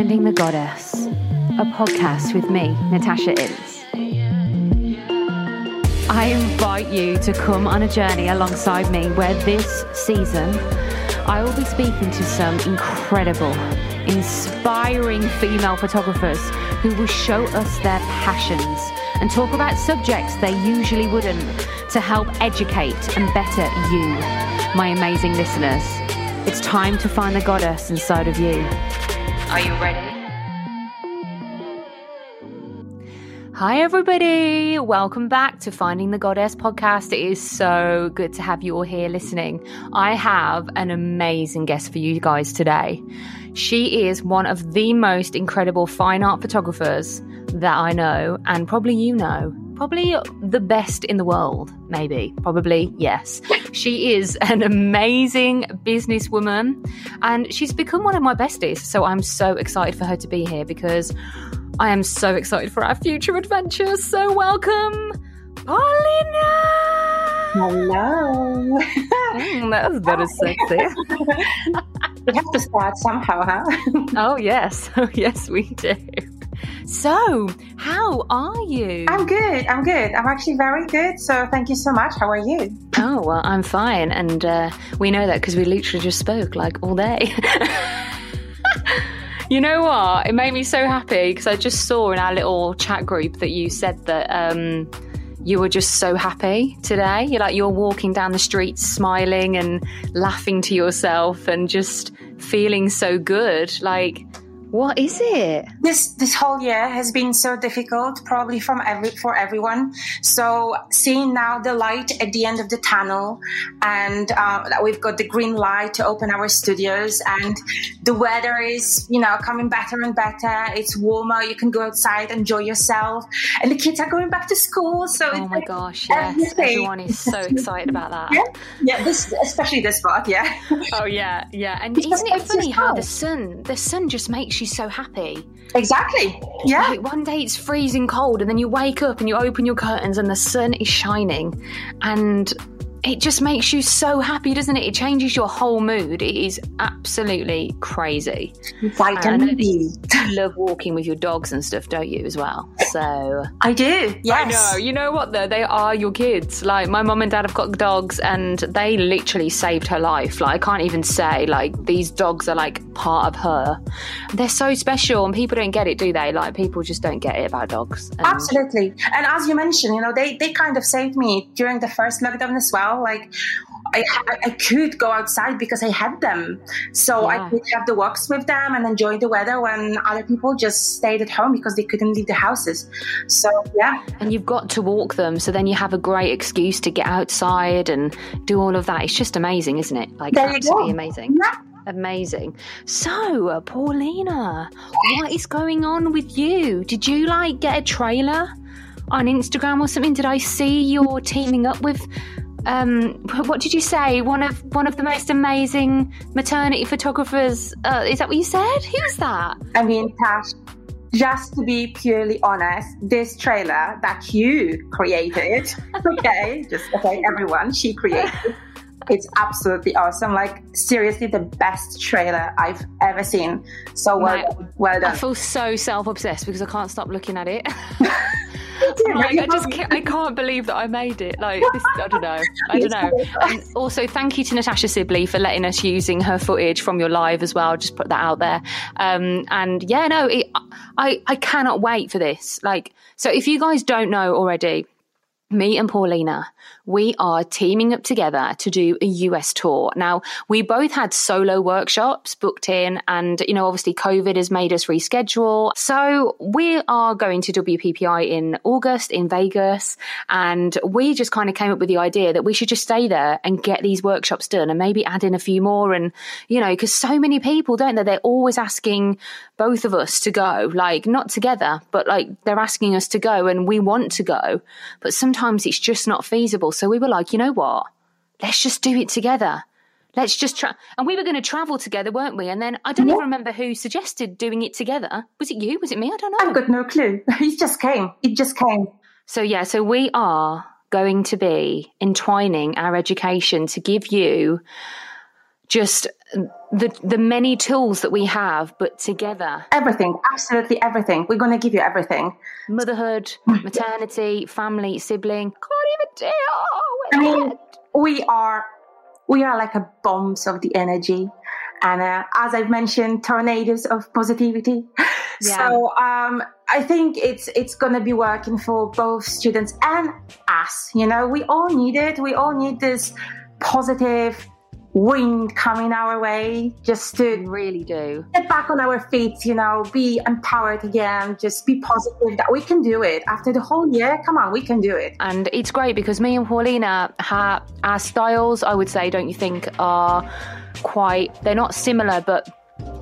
Finding the Goddess, a podcast with me, Natasha Ince. I invite you to come on a journey alongside me where this season I will be speaking to some incredible, inspiring female photographers who will show us their passions and talk about subjects they usually wouldn't to help educate and better you, my amazing listeners. It's time to find the goddess inside of you. Are you ready? Hi, everybody. Welcome back to Finding the Goddess podcast. It is so good to have you all here listening. I have an amazing guest for you guys today. She is one of the most incredible fine art photographers that I know, and probably you know. Probably the best in the world, maybe. Probably, yes. She is an amazing businesswoman, and she's become one of my besties. So I'm so excited for her to be here because I am so excited for our future adventures. So welcome, Paulina. Hello. Mm, that was better sexy. we have to start somehow, huh? oh yes, oh yes, we do. So, how are you? I'm good. I'm good. I'm actually very good. So, thank you so much. How are you? Oh well, I'm fine, and uh, we know that because we literally just spoke like all day. You know what? It made me so happy because I just saw in our little chat group that you said that um, you were just so happy today. You're like you're walking down the streets smiling and laughing to yourself and just feeling so good. Like what is it? This this whole year has been so difficult, probably from every for everyone. So seeing now the light at the end of the tunnel, and uh, we've got the green light to open our studios, and the weather is you know coming better and better. It's warmer. You can go outside, enjoy yourself, and the kids are going back to school. So oh my gosh, yes, everything. everyone is so excited about that. Yeah, yeah, this especially this part. Yeah. Oh yeah, yeah, and isn't it funny how the sun the sun just makes you so happy. Exactly. Yeah. Like one day it's freezing cold, and then you wake up and you open your curtains and the sun is shining, and it just makes you so happy, doesn't it? It changes your whole mood. It is absolutely crazy. Vitamin D. You love walking with your dogs and stuff, don't you, as well? So I do. Yes. I know. You know what though? They are your kids. Like my mum and dad have got dogs, and they literally saved her life. Like I can't even say like these dogs are like part of her. They're so special, and people don't get it, do they? Like people just don't get it about dogs. And Absolutely. And as you mentioned, you know, they they kind of saved me during the first lockdown as well like I, I could go outside because I had them. So yeah. I could have the walks with them and enjoy the weather when other people just stayed at home because they couldn't leave the houses. So, yeah. And you've got to walk them. So then you have a great excuse to get outside and do all of that. It's just amazing, isn't it? Like, there absolutely amazing. Yeah. Amazing. So, uh, Paulina, what is going on with you? Did you like get a trailer on Instagram or something? Did I see you're teaming up with um, what did you say? One of one of the most amazing maternity photographers. Uh, is that what you said? Who's that? I mean, Tash. Just to be purely honest, this trailer that you created, okay, just okay, everyone, she created. It's absolutely awesome. Like seriously, the best trailer I've ever seen. So well, done. well done. I feel so self-obsessed because I can't stop looking at it. like, I just can't, I can't believe that I made it. Like this, I don't know. I don't know. And also, thank you to Natasha Sibley for letting us using her footage from your live as well. Just put that out there. Um, and yeah, no, it, I I cannot wait for this. Like, so if you guys don't know already, me and Paulina, we are teaming up together to do a US tour. Now, we both had solo workshops booked in, and, you know, obviously COVID has made us reschedule. So we are going to WPPI in August in Vegas, and we just kind of came up with the idea that we should just stay there and get these workshops done and maybe add in a few more. And, you know, because so many people, don't they? They're always asking both of us to go, like, not together, but like they're asking us to go, and we want to go. But sometimes sometimes it's just not feasible. So we were like, you know what? Let's just do it together. Let's just try. And we were going to travel together, weren't we? And then I don't yeah. even remember who suggested doing it together. Was it you? Was it me? I don't know. I've got no clue. It just came. It just came. So, yeah, so we are going to be entwining our education to give you just the the many tools that we have, but together. Everything, absolutely everything. We're going to give you everything. Motherhood, maternity, family, sibling. Can't even deal. I mean, we are we are like a bombs of the energy, and uh, as I've mentioned, tornadoes of positivity. Yeah. So um, I think it's it's going to be working for both students and us. You know, we all need it. We all need this positive wind coming our way just to really do get back on our feet you know be empowered again just be positive that we can do it after the whole year come on we can do it and it's great because me and paulina have our styles i would say don't you think are quite they're not similar but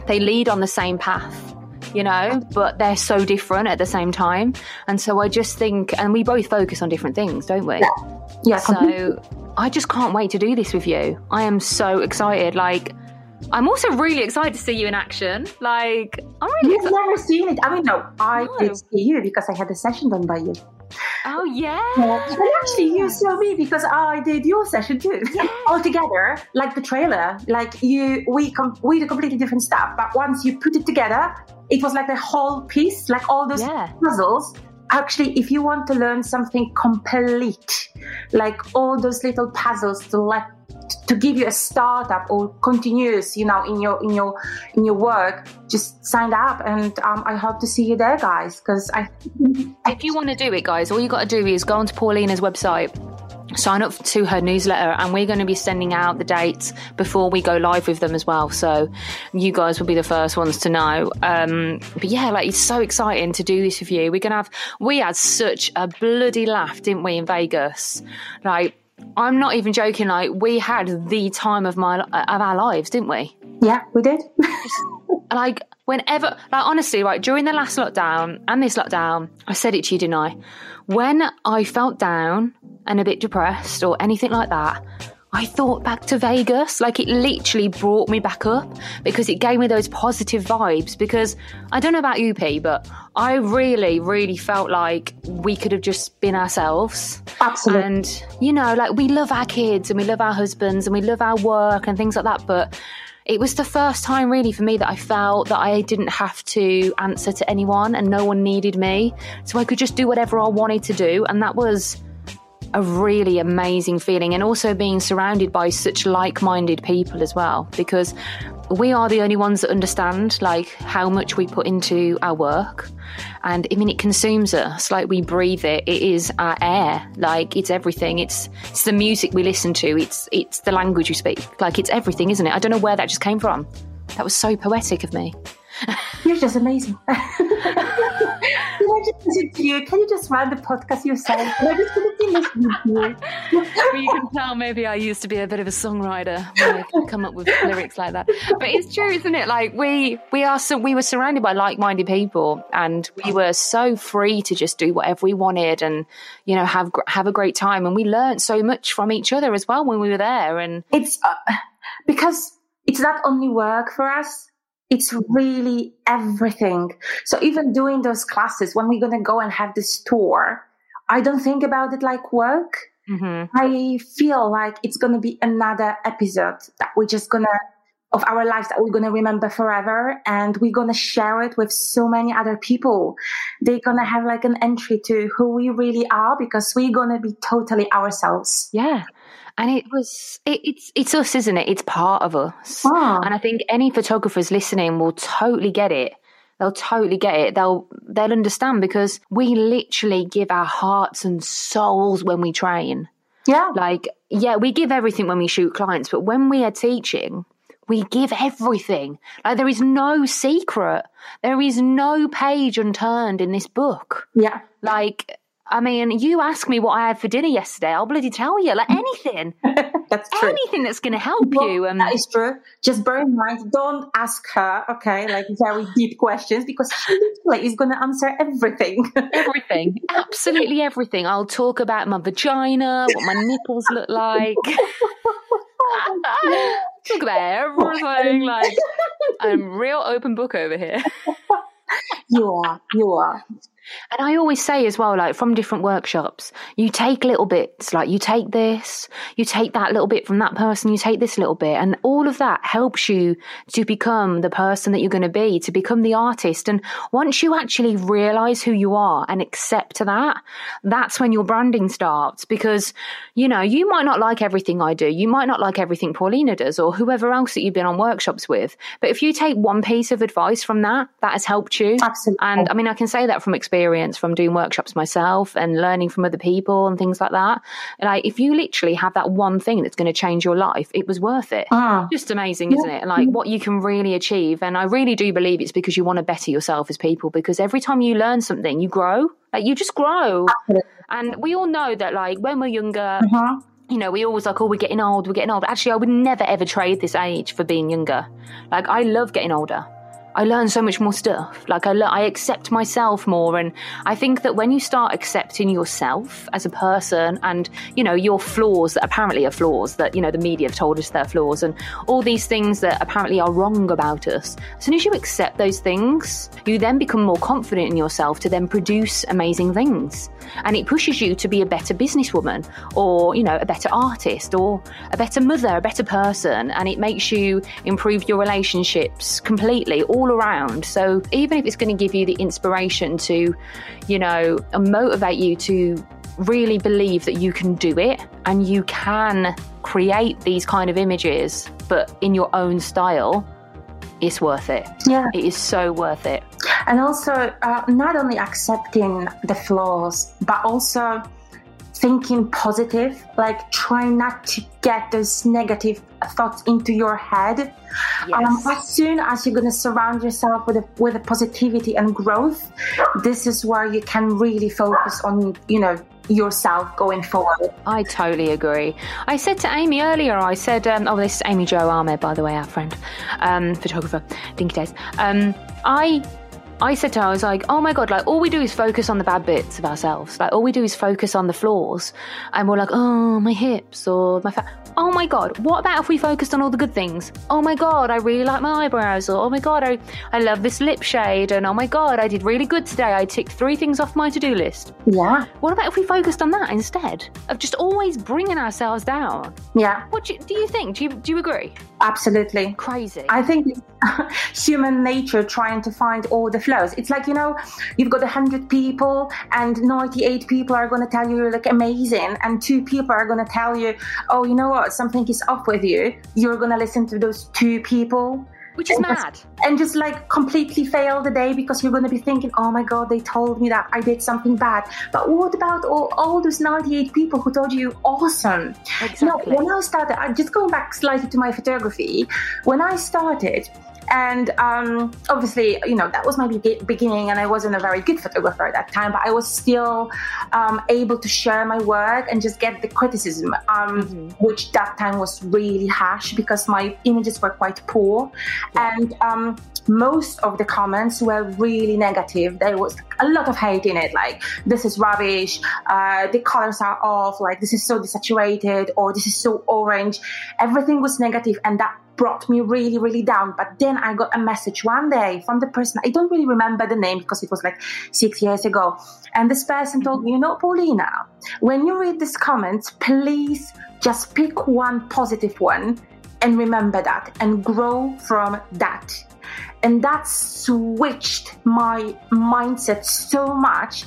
they lead on the same path you know, but they're so different at the same time. And so I just think, and we both focus on different things, don't we? Yeah. Yeah. So I just can't wait to do this with you. I am so excited. Like, I'm also really excited to see you in action. Like, I'm really. You've excited. never seen it. I mean, no, I no. did see you because I had a session done by you. Oh yeah. yeah. actually, you saw me because I did your session too. Yeah. All together, like the trailer. Like you, we com- we did completely different stuff, but once you put it together, it was like a whole piece, like all those yeah. puzzles. Actually, if you want to learn something complete, like all those little puzzles to let to give you a startup or continuous, you know, in your in your in your work, just sign up, and um, I hope to see you there, guys. Because I, if you want to do it, guys, all you got to do is go onto Paulina's website sign up to her newsletter and we're going to be sending out the dates before we go live with them as well. So you guys will be the first ones to know. Um, but yeah like it's so exciting to do this with you. We're going to have we had such a bloody laugh didn't we in vegas? Like i'm not even joking like we had the time of my of our lives didn't we? Yeah we did. Like whenever like honestly right during the last lockdown and this lockdown i said it to you didn't i? When i felt down and a bit depressed or anything like that, I thought back to Vegas. Like it literally brought me back up because it gave me those positive vibes. Because I don't know about you, P, but I really, really felt like we could have just been ourselves. Absolutely. And, you know, like we love our kids and we love our husbands and we love our work and things like that. But it was the first time really for me that I felt that I didn't have to answer to anyone and no one needed me. So I could just do whatever I wanted to do. And that was a really amazing feeling and also being surrounded by such like-minded people as well because we are the only ones that understand like how much we put into our work. And i mean it consumes us like we breathe it it is our air like it's everything it's it's the music we listen to it's it's the language we speak like it's everything isn't it? I don't know where that just came from. That was so poetic of me. You're just amazing I just listen to you? Can you just run the podcast yourself? And I just want to be listening to you. well, you can tell maybe I used to be a bit of a songwriter when I come up with lyrics like that. But it's true, isn't it? Like we we are so we were surrounded by like-minded people, and we were so free to just do whatever we wanted, and you know have have a great time. And we learned so much from each other as well when we were there. And it's uh, because it's not only work for us it's really everything. So even doing those classes, when we're going to go and have this tour, I don't think about it like work. Mm-hmm. I feel like it's going to be another episode that we're just going to, of our lives that we're going to remember forever. And we're going to share it with so many other people. They're going to have like an entry to who we really are because we're going to be totally ourselves. Yeah and it was it, it's it's us isn't it it's part of us ah. and i think any photographers listening will totally get it they'll totally get it they'll they'll understand because we literally give our hearts and souls when we train yeah like yeah we give everything when we shoot clients but when we are teaching we give everything. Like there is no secret. There is no page unturned in this book. Yeah. Like I mean, you ask me what I had for dinner yesterday, I'll bloody tell you, like anything. that's true. Anything that's going to help well, you. Um, that is true. Just bear in mind, don't ask her, okay, like very deep questions because she literally is going to answer everything. everything. Absolutely everything. I'll talk about my vagina, what my nipples look like. talk about everything. Like, I'm real open book over here. you are. You are. And I always say as well, like from different workshops, you take little bits, like you take this, you take that little bit from that person, you take this little bit, and all of that helps you to become the person that you're going to be, to become the artist. And once you actually realize who you are and accept that, that's when your branding starts because, you know, you might not like everything I do. You might not like everything Paulina does or whoever else that you've been on workshops with. But if you take one piece of advice from that, that has helped you. Absolutely. And I mean, I can say that from experience from doing workshops myself and learning from other people and things like that. Like, if you literally have that one thing that's going to change your life, it was worth it. Ah. Just amazing, isn't it? Like what you can really achieve. And I really do believe it's because you want to better yourself as people because every time you learn something, you grow. Like you just grow. Absolutely. And we all know that, like, when we're younger, Mhm. you know, we always like, oh, we're getting old, we're getting old. Actually, I would never ever trade this age for being younger. Like, I love getting older. I learn so much more stuff. Like, I, I accept myself more. And I think that when you start accepting yourself as a person and, you know, your flaws that apparently are flaws, that, you know, the media have told us they're flaws, and all these things that apparently are wrong about us, as soon as you accept those things, you then become more confident in yourself to then produce amazing things. And it pushes you to be a better businesswoman or, you know, a better artist or a better mother, a better person. And it makes you improve your relationships completely around. So even if it's going to give you the inspiration to, you know, motivate you to really believe that you can do it and you can create these kind of images, but in your own style, it's worth it. Yeah. It is so worth it. and also uh, not only accepting the flaws but also thinking positive like try not to get those negative thoughts into your head um, Yes. as soon as you're going to surround yourself with a, with a positivity and growth this is where you can really focus on you know yourself going forward I totally agree. I said to Amy earlier, I said, um, oh, this is Amy Jo Ahmed, by the way, our friend, um, photographer, Dinky Days. Um, I. I said to her, I was like, oh my God, like all we do is focus on the bad bits of ourselves. Like all we do is focus on the flaws. And we're like, oh, my hips or my fat. Oh my God, what about if we focused on all the good things? Oh my God, I really like my eyebrows. Or oh my God, I, I love this lip shade. And oh my God, I did really good today. I ticked three things off my to do list. yeah What about if we focused on that instead of just always bringing ourselves down? yeah What do you, do you think? Do you, do you agree? absolutely Crazy. I think it's human nature trying to find all the flaws. It's like, you know, you've got 100 people and 98 people are going to tell you you're like amazing, and two people are going to tell you, oh, you know what, something is up with you. You're to listen to those two people. Which is and just- mad. and just like completely fail the day because you're to be thinking, oh my God, they told me that I did something bad. But what about all, all those 98 people who told you awesome? Exactly. No, when I started, just going back slightly to my photography. When I started, and um, obviously, you know, that was my be- beginning, and I wasn't a very good photographer at that time, but I was still um, able to share my work and just get the criticism, um, which that time was really harsh because my images were quite poor. And um, most of the comments were really negative. There was a lot of hate in it, like, this is rubbish, uh, the colors are off, like, this is so desaturated, or this is so orange. Everything was negative, and that brought me really, really down. But then I got a message one day from the person, I don't really remember the name because it was like six years ago. And this person told me, you know, Paulina, when you read these comments, please just pick one positive one and remember that and grow from that. And that switched my mindset so much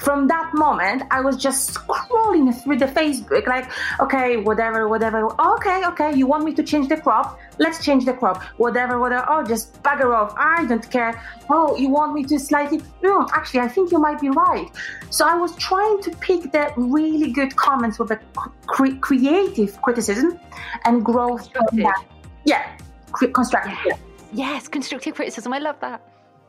from that moment I was just scrolling through the Facebook like, okay, whatever, whatever. Okay, okay, you want me to change the crop? Let's change the crop. Whatever, whatever. Oh, just bugger off. I don't care. Oh, you want me to slightly? No, actually, I think you might be right. So I was trying to pick the really good comments with a cre- creative criticism and growth. Yeah, cre- constructive. yeah. yes, constructive criticism. I love that.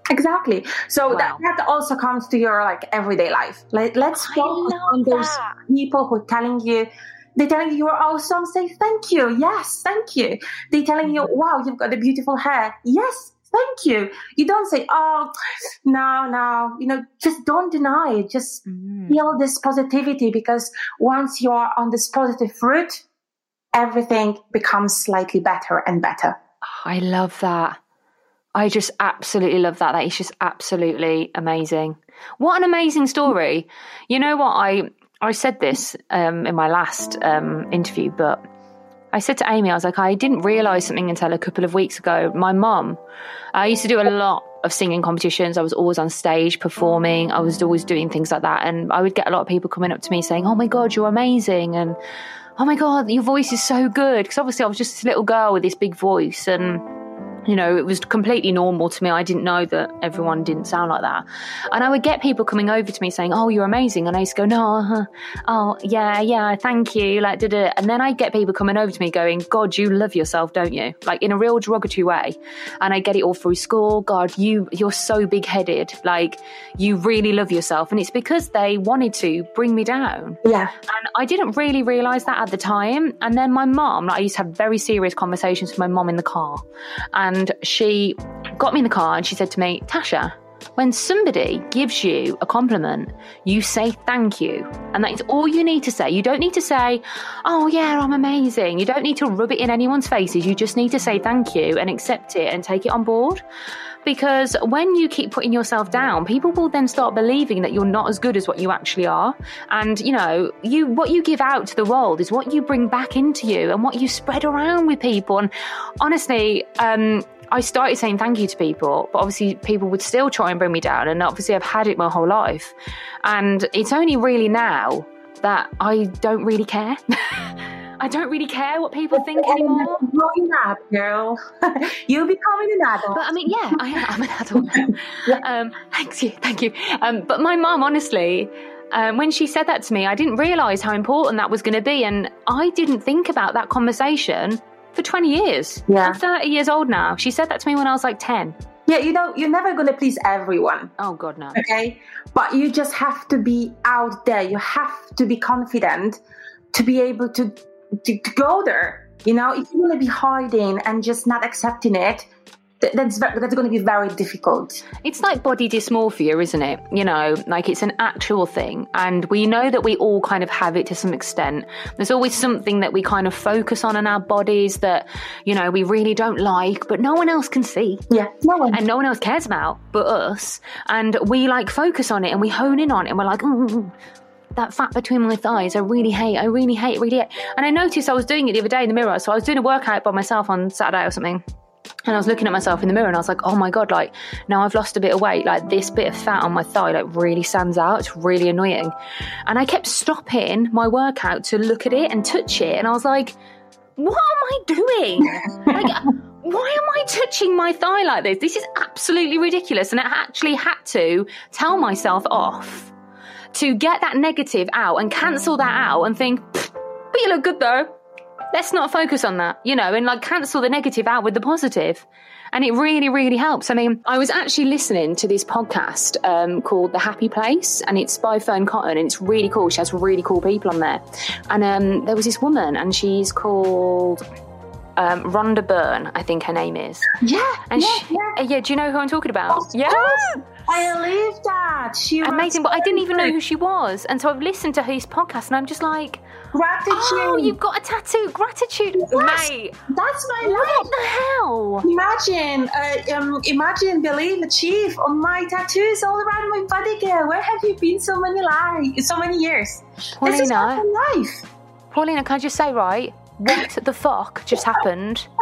Exactly. So Wow. that, that also comes to your like everyday life. Like let's focus on those that. people who are telling you they're telling you you're awesome. Say thank you. Yes, thank you. They're telling you, Mm-hmm. wow, you've got the beautiful hair. Yes, thank you. You don't say, oh, no, no. You know, just don't deny it. Just Mm. feel this positivity because once you are on this positive route, everything becomes slightly better and better. I love that. I just absolutely love that. That is just absolutely amazing. What an amazing story. You know what? I I said this um, in my last um, interview, but I said to Amy, I was like, I didn't realize something until a couple of weeks ago. My mum, I used to do a lot of singing competitions. I was always on stage performing. I was always doing things like that. And I would get a lot of people coming up to me saying, Oh my God, you're amazing. And oh my God, your voice is so good. Because obviously I was just this little girl with this big voice. And you know, it was completely normal to me. I didn't know that everyone didn't sound like that. And I would get people coming over to me saying, Oh, you're amazing. And I used to go, No, uh, oh, yeah, yeah, thank you. Like, did it. And then I get people coming over to me going, God, you love yourself, don't you? Like, in a real derogatory way. And I get it all through school. God, you, you're so big headed. Like, you really love yourself. And it's because they wanted to bring me down. Yeah. And I didn't really realize that at the time. And then my mom, like, I used to have very serious conversations with my mom in the car. And and she got me in the car and she said to me, Tasha, when somebody gives you a compliment, you say thank you. And that is all you need to say. You don't need to say, oh, yeah, I'm amazing. You don't need to rub it in anyone's faces. You just need to say thank you and accept it and take it on board. Because when you keep putting yourself down, people will then start believing that you're not as good as what you actually are. And, you know, you what you give out to the world is what you bring back into you and what you spread around with people. And honestly, um, I started saying thank you to people, but obviously people would still try and bring me down. And obviously I've had it my whole life. And it's only really now that I don't really care. I don't really care what people think anymore. Growing up, girl. You're becoming an adult. But I mean, yeah, I am. I'm an adult now. um, thanks you, thank you. Um, but my mum, honestly, um, when she said that to me, I didn't realise how important that was going to be, and I didn't think about that conversation for 20 years. Yeah. I'm 30 years old now. She said that to me when I was like 10. Yeah, you know, you're never going to please everyone. Oh, God, no. Okay. But you just have to be out there. You have to be confident to be able to, to, to go there. You know, if you're going to be hiding and just not accepting it, that's that's going to be very difficult. It's like body dysmorphia, isn't it? You know, like it's an actual thing, and we know that we all kind of have it to some extent. There's always something that we kind of focus on in our bodies that you know we really don't like, but no one else can see. Yeah, no one, and no one else cares about but us. And we like focus on it and we hone in on it, and we're like, mm, that fat between my thighs, I really hate, I really hate, really hate. And I noticed I was doing it the other day in the mirror. So I was doing a workout by myself on Saturday or something. And I was looking at myself in the mirror and I was like, oh my God, like now I've lost a bit of weight. Like this bit of fat on my thigh, like really stands out. It's really annoying. And I kept stopping my workout to look at it and touch it. And I was like, what am I doing? like, why am I touching my thigh like this? This is absolutely ridiculous. And I actually had to tell myself off to get that negative out and cancel that out and think, but you look good though let's not focus on that, you know, and like cancel the negative out with the positive. And it really, really helps. I mean, I was actually listening to this podcast um, called The Happy Place, and it's by Fearne Cotton, and it's really cool. She has really cool people on there. And um, there was this woman, and she's called um, Rhonda Byrne, I think her name is. Yeah. And yeah, she, yeah. yeah. do you know who I'm talking about? Of yeah. course. I believe that. She was Amazing, but I didn't even know who she was. And so I've listened to her podcast, and I'm just like, Gratitude. oh, you've got a tattoo. Gratitude. Yes. Mate, That's my what life. the hell? Imagine, uh, um, imagine, believe, achieve on my tattoos all around my body, girl. Where have you been so many lives, so many years? This is Paulina, my life. Paulina, can I just say, right? What the fuck just happened?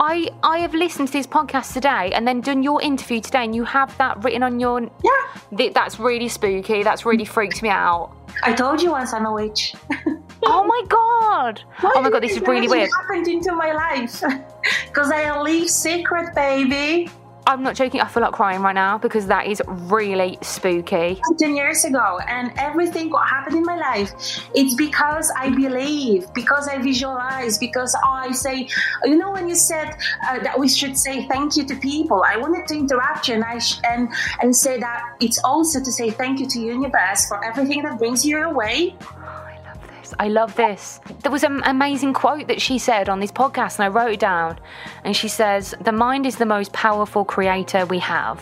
I I have listened to this podcast today and then done your interview today, and you have that written on your. Yeah, Th- That's really spooky. That's really freaked me out. I told you once I'm a witch. Oh my god! Oh my god, this is really weird. happened into my life because I leave secret, baby. I'm not joking. I feel like crying right now because that is really spooky. 10 years ago and everything what happened in my life it's because i believe because i visualize because i say you know when you said uh, that we should say thank you to people i wanted to interrupt you and i sh- and and say that it's also to say thank you to universe for everything that brings you your way I love this. I love this. There was an amazing quote that she said on this podcast, and I wrote it down. And she says, The mind is the most powerful creator we have,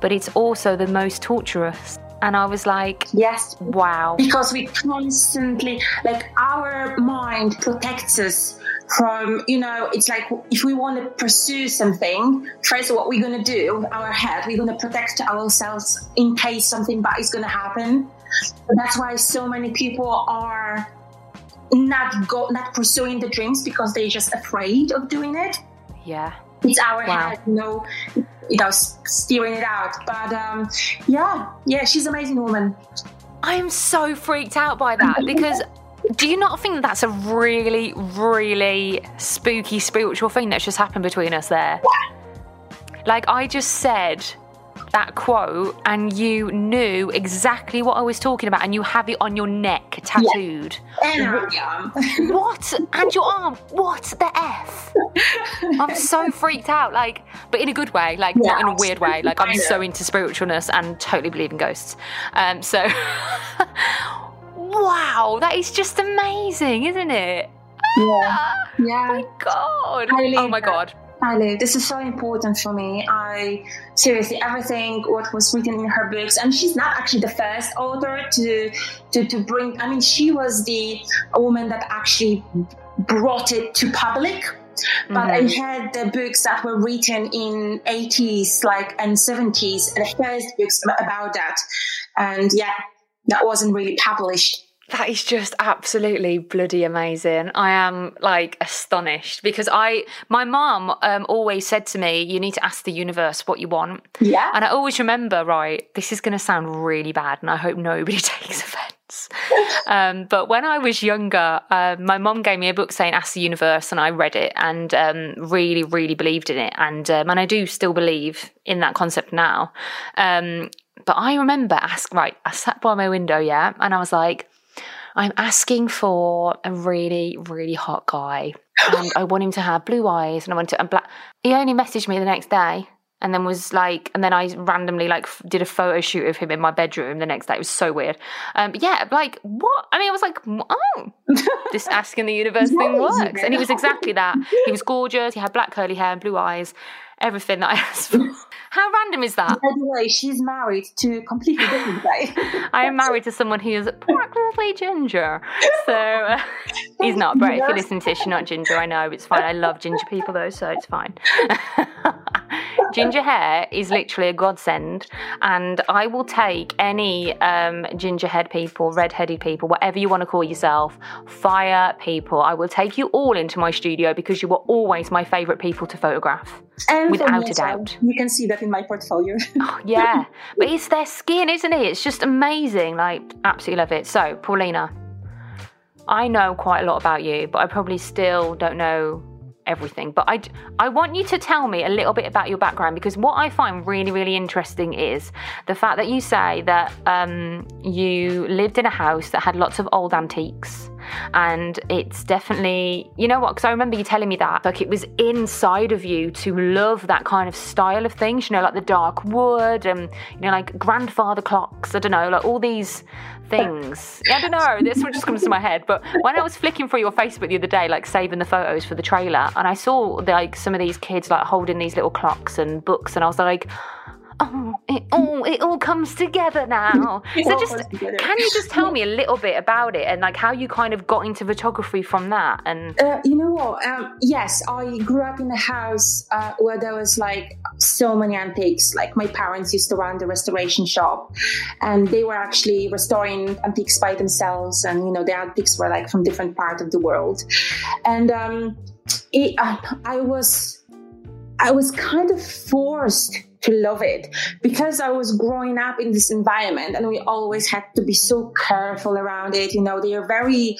but it's also the most torturous. And I was like, yes wow. because we constantly like our mind protects us from you know it's like if we want to pursue something first what we're going to do our head we're going to protect ourselves in case something bad is going to happen that's why so many people are not go not pursuing the dreams because they're just afraid of doing it. Yeah. It's our wow. head you know you know steering it out. But um yeah yeah she's an amazing woman. I'm so freaked out by that because do you not think that's a really, really spooky spiritual thing that's just happened between us there? Like, I just said that quote and you knew exactly what I was talking about and you have it on your neck tattooed. Yeah. And arm. what? And your arm. What the F? I'm so freaked out. Like, but in a good way, like yeah. not in a weird way. Like I'm so into spiritualness and totally believe in ghosts. Um, so wow, that is just amazing, isn't it? Yeah. Yeah. Oh my god. Oh my god. Highly. This is so important for me. I seriously everything what was written in her books, and she's not actually the first author to to, to bring. I mean, she was the woman that actually brought it to public. But mm-hmm. I had the books that were written in 80s, like and 70s, and the first books about that. And yeah, that wasn't really published. That is just absolutely bloody amazing. I am like astonished because I, my mom um, always said to me, you need to ask the universe what you want. Yeah. And I always remember, right, this is going to sound really bad and I hope nobody takes offense. um, but when I was younger, uh, my mom gave me a book saying ask the universe and I read it and um, really, really believed in it. And, um, and I do still believe in that concept now. Um, but I remember ask right, I sat by my window, yeah, and I was like, I'm asking for a really, really hot guy. And I want him to have blue eyes and I want to and black he only messaged me the next day and then was like and then I randomly like did a photo shoot of him in my bedroom the next day. It was so weird. Um yeah, like what? I mean I was like, oh this asking the universe thing works. And he was exactly that. He was gorgeous, he had black curly hair and blue eyes everything that I asked for. How random is that? By the way, she's married to a completely different guy. I am married to someone who is practically ginger. So uh, he's not, but if you listen to this, you're not ginger. I know, it's fine. I love ginger people though, so it's fine. Ginger hair is literally a godsend, and I will take any um, ginger head people, red headed people, whatever you want to call yourself, fire people. I will take you all into my studio because you were always my favourite people to photograph. And without a doubt. You can see that in my portfolio. oh, yeah. But it's their skin, isn't it? It's just amazing. Like, absolutely love it. So, Paulina, I know quite a lot about you, but I probably still don't know everything. But I, I want you to tell me a little bit about your background because what I find really, really interesting is the fact that you say that um, you lived in a house that had lots of old antiques and it's definitely, you know what? Because I remember you telling me that, like it was inside of you to love that kind of style of things, you know, like the dark wood and, you know, like grandfather clocks, I don't know, like all these things. I don't know, this one just comes to my head. But when I was flicking through your Facebook the other day, like saving the photos for the trailer, and I saw like some of these kids like holding these little clocks and books, and I was like, oh, it all it all comes together now. so just can you just tell me a little bit about it and like how you kind of got into photography from that? And uh, you know what? Um, yes, I grew up in a house uh, where there was like so many antiques. Like my parents used to run the restoration shop, and they were actually restoring antiques by themselves. And you know the antiques were like from different parts of the world, and um, it, uh, I was I was kind of forced to love it because I was growing up in this environment and we always had to be so careful around it. You know, they are very,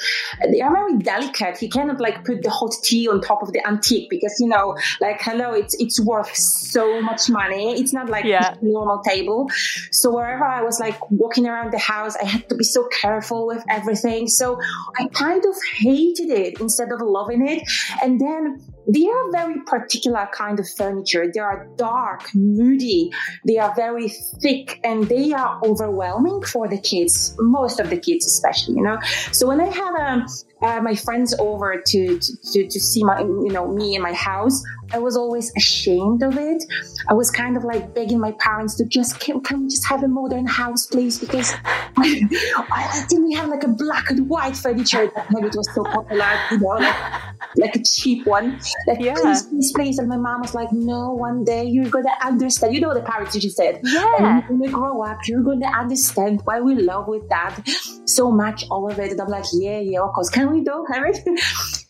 they are very delicate. You cannot like put the hot tea on top of the antique because, you know, like, hello, it's, it's worth so much money. It's not like yeah. a normal table. So wherever I was like walking around the house, I had to be so careful with everything. So I kind of hated it instead of loving it. And then they are very particular kind of furniture. They are dark, moody, they are very thick, and they are overwhelming for the kids, most of the kids especially, you know. So when I have um, uh, my friends over to, to, to see my, you know, me in my house, I was always ashamed of it. I was kind of like begging my parents to just can, can we just have a modern house, please? Because I, I didn't have like a black and white furniture that maybe it was so popular, you know, like, like a cheap one. Like Yeah. please, please, please. And my mom was like, No, one day you're gonna understand. You know what the parents usually said. Yeah. When you grow up, you're going to understand why we love with that so much all of it. And I'm like, yeah, yeah, of course. Can we do have it?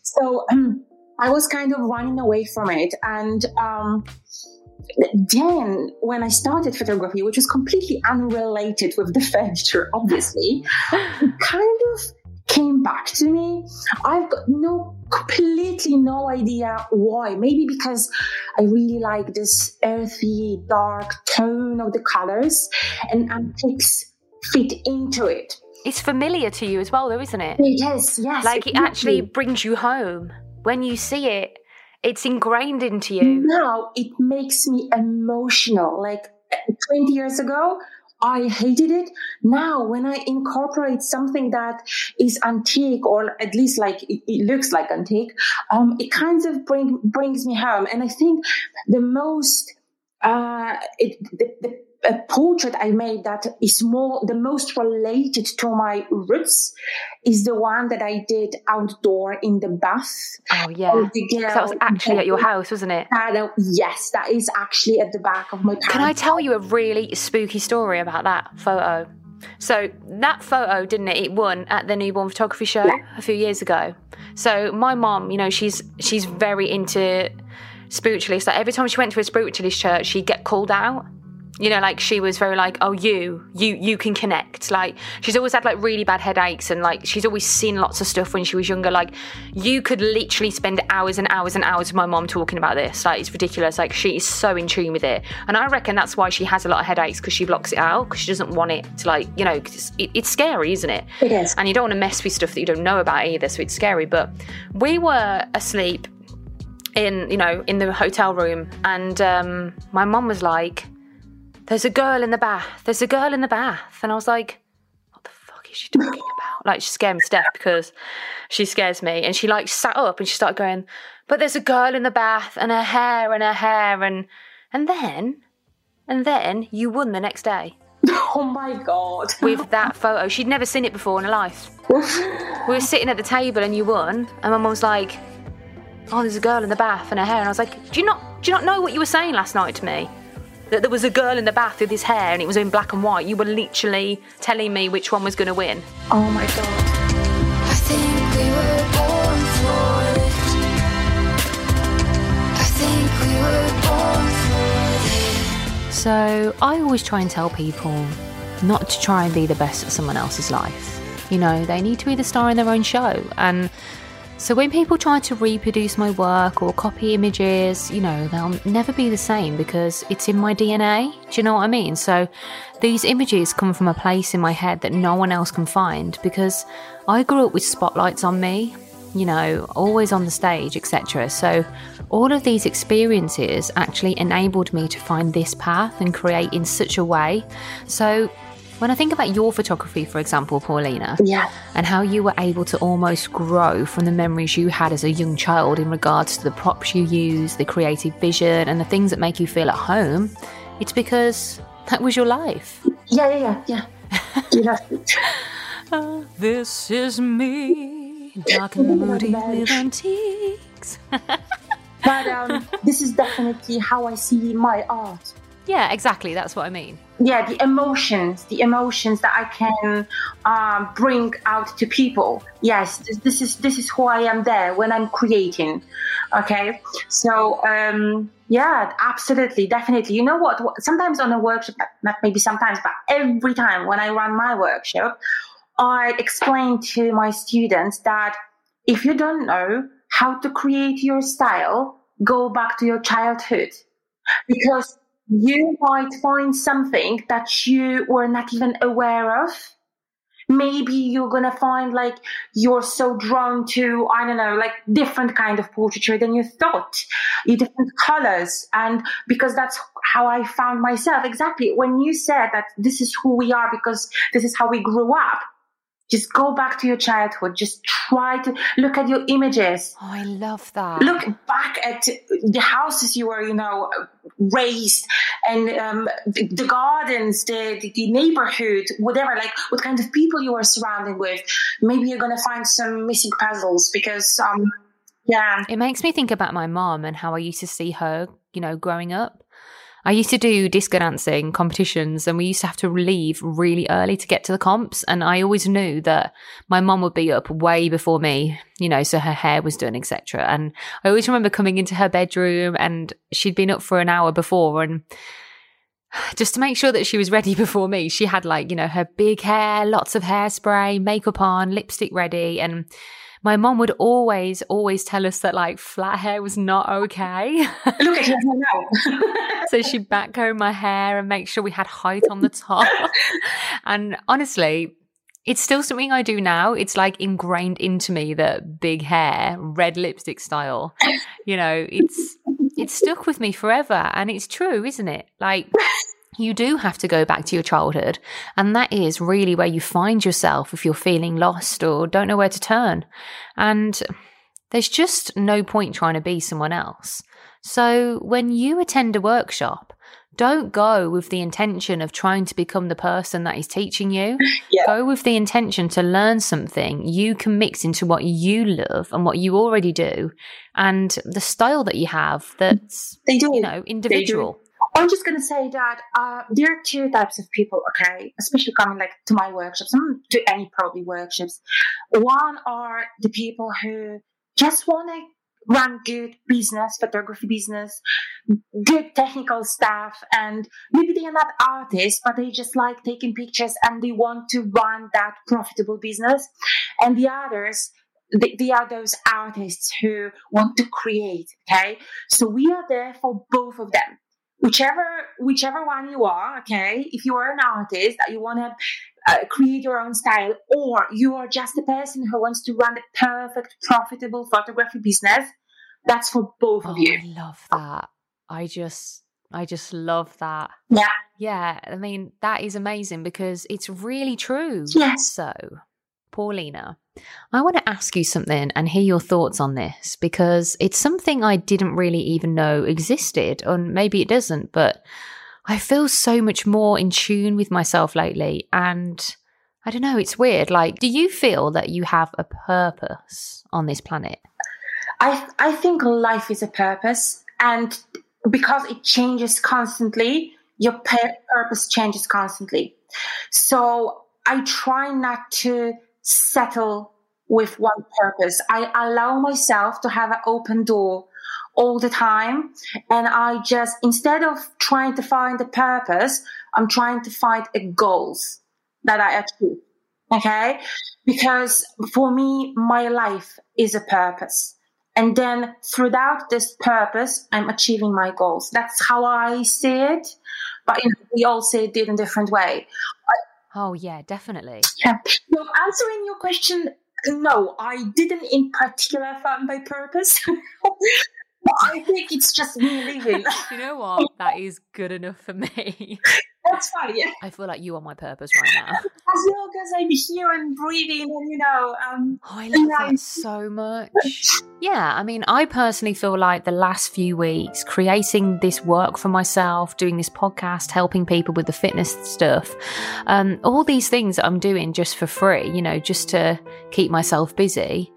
so um, I was kind of running away from it. And um, then when I started photography, which was completely unrelated with the furniture, obviously, kind of came back to me. I've got no completely no idea why. Maybe because I really like this earthy, dark tone of the colors, and antiques fit into it. It's familiar to you as well, though, isn't it? It is, yes. Like it actually brings you home when you see it. It's ingrained into you. now it makes me emotional. Like 20 years ago, I hated it. Now, when I incorporate something that is antique, or at least like it, it looks like antique, um, it kind of bring, brings me home. And I think the most, uh, it, the, the a portrait I made that is more the most related to my roots is the one that I did outdoor in the bath. Oh yeah, that was actually at your house, wasn't it? Uh, yes, that is actually at the back of my pants. Can I tell you a really spooky story about that photo? So that photo, didn't it? It won at the newborn photography show a few years ago. So my mom, you know, she's she's very into spiritualists. Like every time she went to a spiritualist church, she'd get called out. You know, like she was very like, oh, you, you, you can connect. Like she's always had like really bad headaches, and like she's always seen lots of stuff when she was younger. Like you could literally spend hours and hours and hours with my mom talking about this. Like it's ridiculous. Like she is so in tune with it, and I reckon that's why she has a lot of headaches because she blocks it out because she doesn't want it to like you know 'cause it's, it, it's scary, isn't it? It is. and you don't want to mess with stuff that you don't know about either so it's scary but we were asleep in you know in the hotel room and um, my mom was like there's a girl in the bath there's a girl in the bath and i was like what the fuck is she talking about like she scared me to death because she scares me and she like sat up and she started going but there's a girl in the bath and her hair and her hair and and then and then you won the next day Oh my god. with that photo. She'd never seen it before in her life. We were sitting at the table and you won, and my mum was like, "Oh, there's a girl in the bath and her hair," and I was like, "Do you not do you not know what you were saying last night to me? That there was a girl in the bath with his hair and it was in black and white. You were literally telling me which one was going to win." Oh my god. I think we were born for it. I think we were born for it. So I always try and tell people not to try and be the best at someone else's life. You know, they need to be the star in their own show. And so when people try to reproduce my work or copy images, you know, they'll never be the same because it's in my DNA. Do you know what I mean? So these images come from a place in my head that no one else can find because I grew up with spotlights on me you know, always on the stage, etc. So, all of these experiences actually enabled me to find this path and create in such a way. So, when I think about your photography, for example, Paulina, Yeah. and how you were able to almost grow from the memories you had as a young child in regards to the props you use, the creative vision, and the things that make you feel at home, it's because that was your life. Yeah, yeah, yeah, yeah. You have to- This is me, dark and moody with antiques. But um, this is definitely how I see my art. Yeah, exactly. That's what I mean. Yeah, the emotions, the emotions that I can um, bring out to people. Yes, this, is this is who I am there when I'm creating. Okay, so um, yeah, absolutely, definitely. You know what? what- Sometimes on a workshop, not maybe sometimes, but every time when I run my workshop, I explain to my students that if you don't know how to create your style, go back to your childhood because you might find something that you were not even aware of. Maybe you're gonna find like you're so drawn to, I don't know, like different kind of portraiture than you thought, different colors. And because that's how I found myself. Exactly. When you said that this is who we are because this is how we grew up. Just go back to your childhood. Just try to look at your images. Oh, I love that. Look back at the houses you were, you know, raised and um, the, the gardens, the, the, the neighborhood, whatever, like what kind of people you were surrounded with. Maybe you're going to find some missing puzzles because, um, yeah. It makes me think about my mom and how I used to see her, you know, growing up. I used to do disco dancing competitions and we used to have to leave really early to get to the comps. And I always knew that my mom would be up way before me, you know, so her hair was done, etc. And I always remember coming into her bedroom and she'd been up for an hour before and just to make sure that she was ready before me, she had like, you know, her big hair, lots of hairspray, makeup on, lipstick ready. And my mom would always, always tell us that like flat hair was not okay. Look at you now. so she'd backcomb my hair and make sure we had height on the top. and honestly, it's still something I do now. It's like ingrained into me that big hair, red lipstick style. You know, it's it's stuck with me forever and it's true, isn't it? Like you do have to go back to your childhood. And that is really where you find yourself if you're feeling lost or don't know where to turn. And there's just no point trying to be someone else. So when you attend a workshop, don't go with the intention of trying to become the person that is teaching you. Yeah. Go with the intention to learn something you can mix into what you love and what you already do and the style that you have that's, They do. you know, individual. I'm just gonna say that uh, there are two types of people, okay, especially coming like to my workshops, to any probably workshops. One are the people who just want to run good business, photography business, good technical stuff, and maybe they are not artists, but they just like taking pictures and they want to run that profitable business. And the others, they are those artists who want to create, okay? So we are there for both of them whichever whichever one you are okay if you are an artist that you want to uh, create your own style or you are just a person who wants to run the perfect profitable photography business that's for both Oh, of you I love that. I just, I just love that. yeah Yeah, I mean, that is amazing because it's really true. Yes. So, Paulina, I want to ask you something and hear your thoughts on this because it's something I didn't really even know existed, or maybe it doesn't, but I feel so much more in tune with myself lately. And I don't know, it's weird. Like, do you feel that you have a purpose on this planet? I I think life is a purpose, and because it changes constantly, your pur- purpose changes constantly. So I try not to settle with one purpose. I allow myself to have an open door all the time, and I just instead of trying to find a purpose, I'm trying to find a goals that I achieve. Okay, because for me, my life is a purpose. And then throughout this purpose, I'm achieving my goals. That's how I see it. But you know, we all see it in a different way. Oh, yeah, definitely. Yeah. So answering your question, no, I didn't in particular find my purpose. I think it's just me living. you know what? That is good enough for me. That's fine. Yeah. I feel like you are my purpose right now. As long as I'm here and breathing and, you know, um, Oh, I love that Nice. so much. Yeah, I mean, I personally feel like the last few weeks creating this work for myself, doing this podcast, helping people with the fitness stuff, um, all these things I'm doing just for free, you know, just to keep myself busy.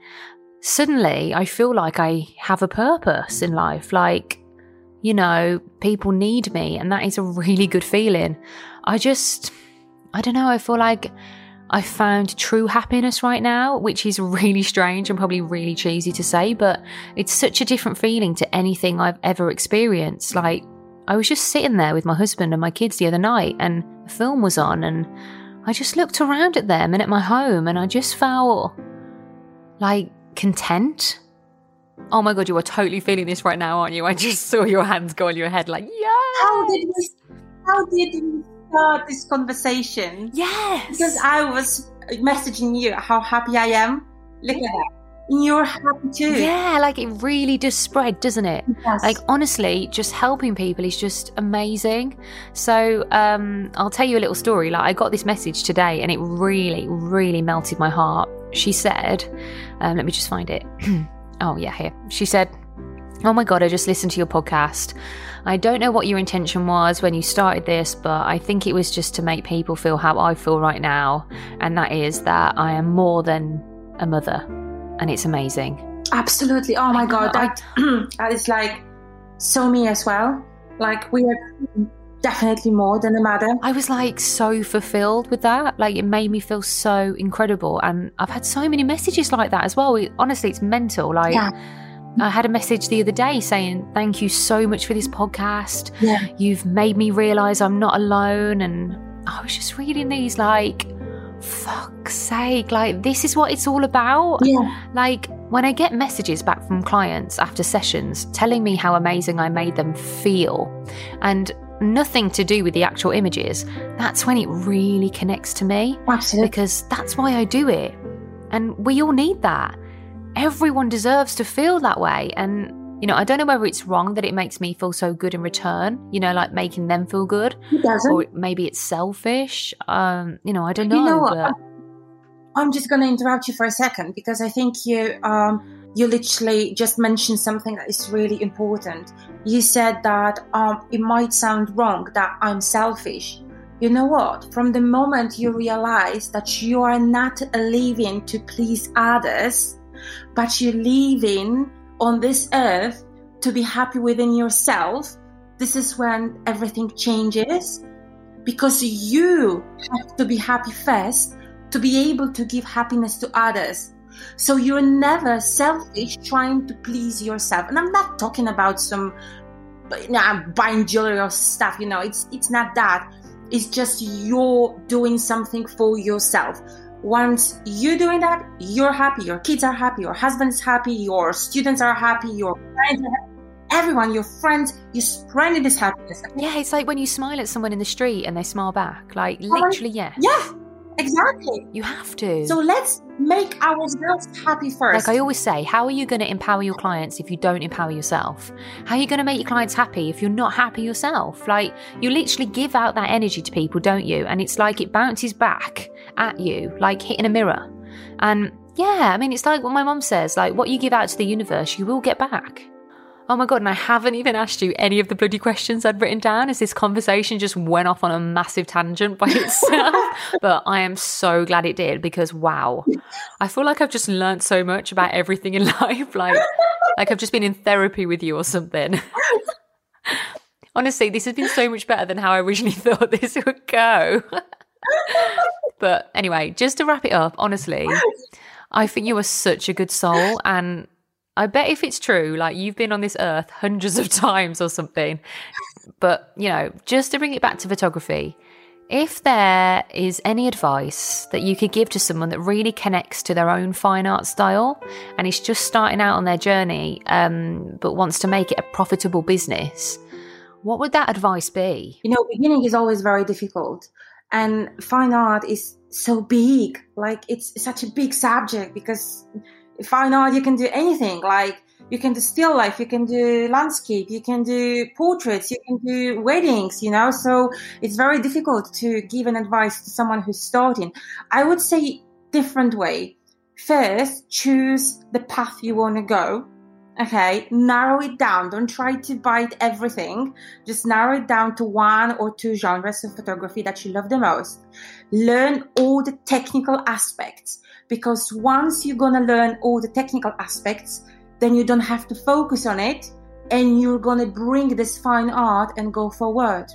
Suddenly, I feel like I have a purpose in life. Like, you know, people need me, and that is a really good feeling. I just, I don't know, I feel like I found true happiness right now, which is really strange and probably really cheesy to say, but it's such a different feeling to anything I've ever experienced. Like, I was just sitting there with my husband and my kids the other night, and a film was on, and I just looked around at them and at my home, and I just felt like content. Oh my god, you are totally feeling this right now, aren't you? I just saw your hands go on your head, like, yeah. how did we, how did we start this conversation? Yes. Because I was messaging you how happy I am. Look at that. and you're happy too. Yeah, like it really does spread, doesn't it? Yes. Like honestly, just helping people is just amazing. So um, I'll tell you a little story. Like I got this message today, and it really, really melted my heart. She said, um, "Let me just find it." oh yeah, here. She said, "Oh my god, I just listened to your podcast. I don't know what your intention was when you started this, but I think it was just to make people feel how I feel right now, and that is that I am more than a mother, and it's amazing." Absolutely. Oh my god, that that is like so me as well. Like we are definitely more than a mother. I was like so fulfilled with that. Like it made me feel so incredible. And I've had so many messages like that as well. It, honestly, it's mental. Like Yeah. I had a message the other day saying, Thank you so much for this podcast. Yeah. You've made me realize I'm not alone. And I was just reading these like, fuck's sake, like this is what it's all about. Yeah. Like when I get messages back from clients after sessions telling me how amazing I made them feel and nothing to do with the actual images, that's when it really connects to me Absolutely. because that's why I do it. And we all need that. Everyone deserves to feel that way. And, you know, I don't know whether it's wrong that it makes me feel so good in return, you know, like making them feel good, It doesn't. or maybe it's selfish. Um, you know, I don't know. You know what? but I'm just going to interrupt you for a second because I think you um, you literally just mentioned something that is really important. You said that um, it might sound wrong that I'm selfish. You know what? From the moment you realize that you are not living to please others, but you're living on this earth to be happy within yourself, this is when everything changes because you have to be happy first to be able to give happiness to others. So you're never selfish trying to please yourself. And I'm not talking about some you know, buying jewelry or stuff, you know, it's it's not that. It's just you're doing something for yourself. Once you're doing that, you're happy, your kids are happy, your husband's happy, your students are happy, your friends are happy. Everyone, your friends, you're spreading this happiness. Yeah, it's like when you smile at someone in the street and they smile back. Like literally, yeah. Yeah, exactly. You have to. So let's make ourselves happy first. like I always say, how are you going to empower your clients if you don't empower yourself? How are you going to make your clients happy if you're not happy yourself? Like you literally give out that energy to people, don't you? And it's like it bounces back at you, like hitting a mirror. And yeah, I mean, it's like what my mom says, like what you give out to the universe, you will get back. Oh my god, and I haven't even asked you any of the bloody questions I'd written down as this conversation just went off on a massive tangent by itself. but I am so glad it did because wow. I feel like I've just learnt so much about everything in life. Like like I've just been in therapy with you or something. Honestly, this has been so much better than how I originally thought this would go. but anyway, just to wrap it up, honestly, I think you are such a good soul and I bet if it's true, like you've been on this earth hundreds of times or something. But, you know, just to bring it back to photography, if there is any advice that you could give to someone that really connects to their own fine art style and is just starting out on their journey, um, but wants to make it a profitable business, what would that advice be? you know, beginning is always very difficult. And fine art is so big. Like it's such a big subject because fine art you can do anything. Like you can do still life, you can do landscape, you can do portraits, you can do weddings, you know. So it's very difficult to give an advice to someone who's starting. I would say different way. First, choose the path you want to go. Okay, narrow it down. Don't try to bite everything. Just narrow it down to one or two genres of photography that you love the most. Learn all the technical aspects because once you're gonna learn all the technical aspects, then you don't have to focus on it and you're gonna bring this fine art and go forward.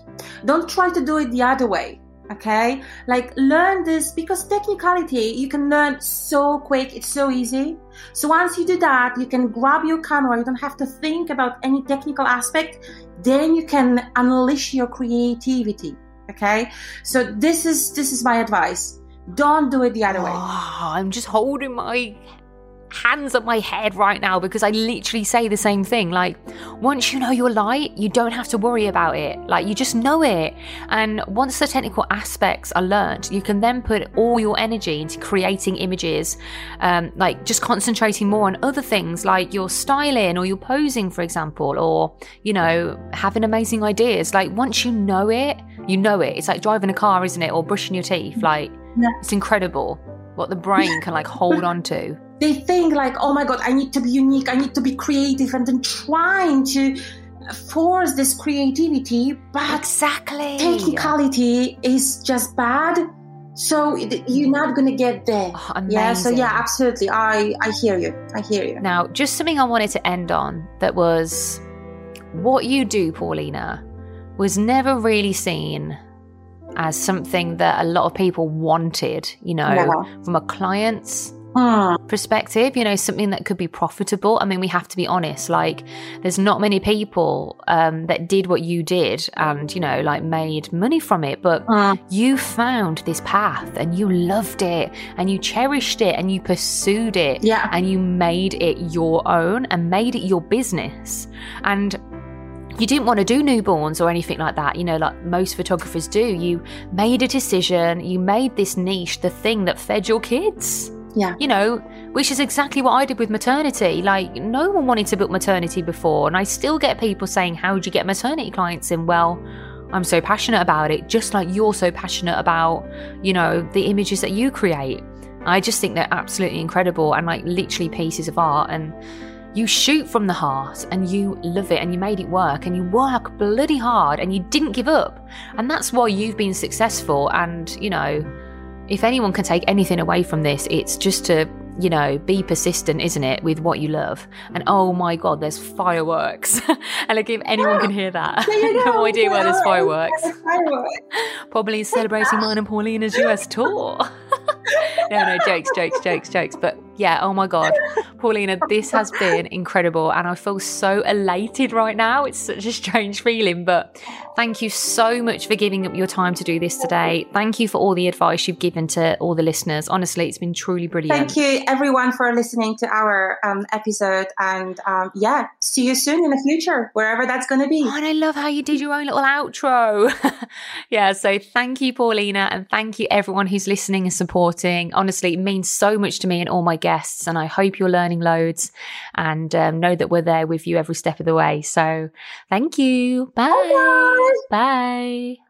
Don't try to do it the other way. Okay, like learn this because technicality you can learn so quick, it's so easy. So once you do that, you can grab your camera, you don't have to think about any technical aspect, then you can unleash your creativity. Okay, so this is this is my advice. Don't do it the other way. Oh, I'm just holding my hands on my head right now because I literally say the same thing. Like, once you know your light, you don't have to worry about it. Like, you just know it. And once the technical aspects are learned, you can then put all your energy into creating images, um, like just concentrating more on other things like your styling or your posing, for example, or, you know, having amazing ideas. Like, once you know it, you know it. It's like driving a car, isn't it? Or brushing your teeth. Like, Yeah. it's incredible what the brain can like hold on to. They think like, oh my god, I need to be unique, I need to be creative, and then trying to force this creativity, but Exactly. technicality is just bad. So you're not gonna get there. Oh, Yeah. So yeah, absolutely. I I hear you. I hear you. Now, just something I wanted to end on that was what you do, Paulina, was never really seen as something that a lot of people wanted, you know, Never. from a client's Hmm. perspective, you know, something that could be profitable. I mean, we have to be honest, like, there's not many people um, that did what you did and, you know, like made money from it, but Hmm. you found this path and you loved it and you cherished it and you pursued it Yeah. and you made it your own and made it your business. And you didn't want to do newborns or anything like that, you know, like most photographers do. You made a decision, you made this niche the thing that fed your kids. Yeah. You know, which is exactly what I did with maternity. Like, no one wanted to book maternity before. And I still get people saying, How'd you get maternity clients in? Well, I'm so passionate about it, just like you're so passionate about, you know, the images that you create. I just think they're absolutely incredible and like literally pieces of art. And you shoot from the heart and you love it and you made it work and you work bloody hard and you didn't give up. And that's why you've been successful. And, you know, if anyone can take anything away from this, it's just to, you know, be persistent, isn't it, with what you love. And oh my God, there's fireworks. and like, if anyone can hear that, no idea where there's fireworks. Fireworks. Probably celebrating mine and Paulina's US tour. no, no, jokes, jokes, jokes, jokes. But yeah, oh my God. Paulina, this has been incredible. And I feel so elated right now. It's such a strange feeling. But thank you so much for giving up your time to do this today. Thank you for all the advice you've given to all the listeners. Honestly, it's been truly brilliant. Thank you, everyone, for listening to our um, episode. And um, yeah, see you soon in the future, wherever that's going to be. Oh, and I love how you did your own little outro. yeah, so thank you, Paulina, and thank you everyone who's listening and supporting. Honestly, it means so much to me and all my guests, and I hope you're learning loads and um, know that we're there with you every step of the way. So thank you. Bye. Bye. Bye.